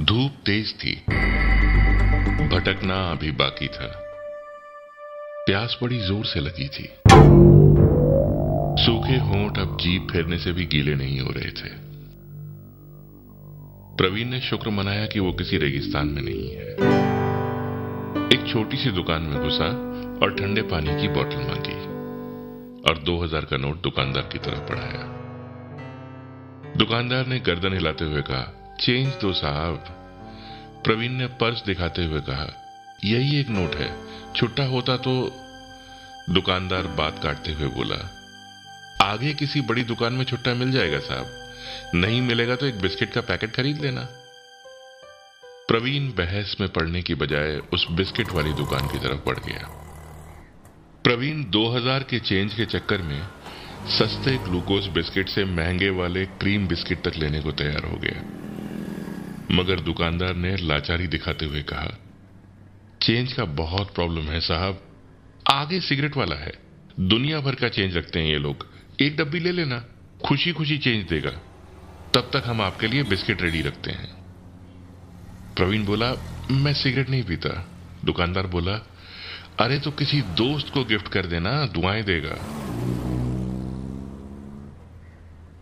धूप तेज थी। भटकना अभी बाकी था। प्यास बड़ी ज़ोर से लगी थी। सूखे होंठ अब जीप फेरने से भी गीले नहीं हो रहे थे। प्रवीण ने शुक्र मनाया कि वो किसी रेगिस्तान में नहीं है। एक छोटी सी दुकान में घुसा और ठंडे पानी की बोतल मांगी और दो हज़ार का नोट दुकानदार की तरफ़ बढ़ाया। दुकानदार ने गर्दन हिलाते हुए कहा चेंज दो साहब, प्रवीण ने पर्स दिखाते हुए कहा, यही एक नोट है, छुट्टा होता तो दुकानदार बात काटते हुए बोला, आगे किसी बड़ी दुकान में छुट्टा मिल जाएगा साहब, नहीं मिलेगा तो एक बिस्किट का पैकेट खरीद लेना। प्रवीण बहस में पड़ने की बजाय उस बिस्किट वाली दुकान की तरफ़ बढ़ गया। प्रवीण 2000 के चेंज के चक्कर में सस्ते ग्लूकोज बिस्किट से महँगे वाले क्रीम बिस्किट तक लेने को तैयार हो गया। मगर दुकानदार ने लाचारी दिखाते हुए कहा, चेंज का बहुत प्रॉब्लम है साहब। आगे सिगरेट वाला है। दुनिया भर का चेंज रखते हैं ये लोग। एक डब्बी ले लेना। खुशी खुशी चेंज देगा। तब तक हम आपके लिए बिस्किट रेडी रखते हैं। प्रवीण बोला, मैं सिगरेट नहीं पीता। दुकानदार बोला, अरे तो किसी दोस्त को गिफ्ट कर देना, दुआएँ देगा।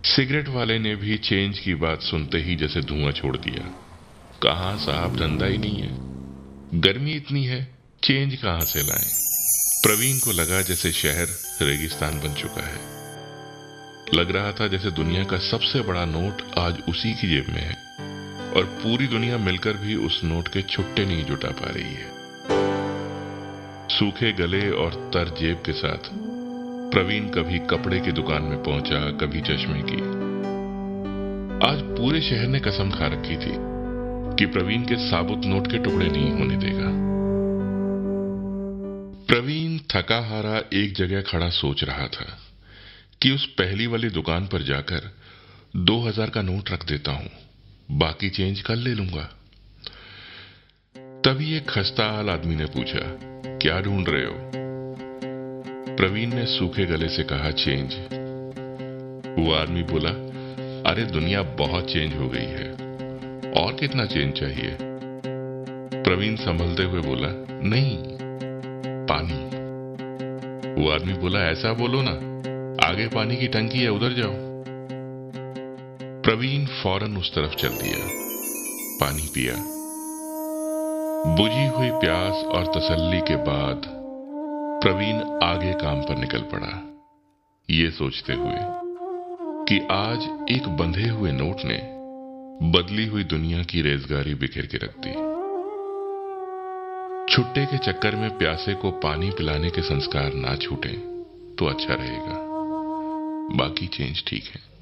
सिगरेट वाले ने भी चेंज की बात सुनते ही जैसे धुआँ छोड़ दिया। कहा साहब, धंधा ही नहीं है। गर्मी इतनी है, चेंज कहाँ से लाएँ? प्रवीण को लगा जैसे शहर रेगिस्तान बन चुका है। लग रहा था जैसे दुनिया का सबसे बड़ा नोट आज उसी की जेब में है, और पूरी दुनिया मिलकर भी उस नोट के छुट्टे नहीं जुटा पा रही है। सूखे गले और तर जेब के साथ प्रवीण कभी कपड़े की दुकान में पहुँचा, कभी चश्मे की। आज पूरे शहर ने कसम खा रखी थी कि प्रवीण के साबुत नोट के टुकड़े नहीं होने देगा। प्रवीण थका हारा एक जगह खड़ा सोच रहा था कि उस पहली वाली दुकान पर जाकर दो हज़ार का नोट रख देता हूँ, बाकी चेंज कल ले लूँगा। तभी एक खस्ता हाल आदमी ने पूछा, क्या ढूंढ रहे हो? प्रवीण ने सूखे गले से कहा, चेंज। वो आदमी बोला, अरे, दुनिया बहुत चेंज हो गई है। और कितना चेंज चाहिए? प्रवीण संभलते हुए बोला, नहीं, पानी। वो आदमी बोला, ऐसा बोलो ना, आगे पानी की टंकी है, उधर जाओ। प्रवीण फ़ौरन उस तरफ़ चल दिया, पानी पिया। बुझी हुई प्यास और तसल्ली के बाद प्रवीण आगे काम पर निकल पड़ा। ये सोचते हुए कि आज एक बंधे हुए नोट ने बदली हुई दुनिया की रेजगारी बिखेर के रख दी। छुट्टे के चक्कर में प्यासे को पानी पिलाने के संस्कार ना छूटे तो अच्छा रहेगा। बाकी चेंज ठीक है।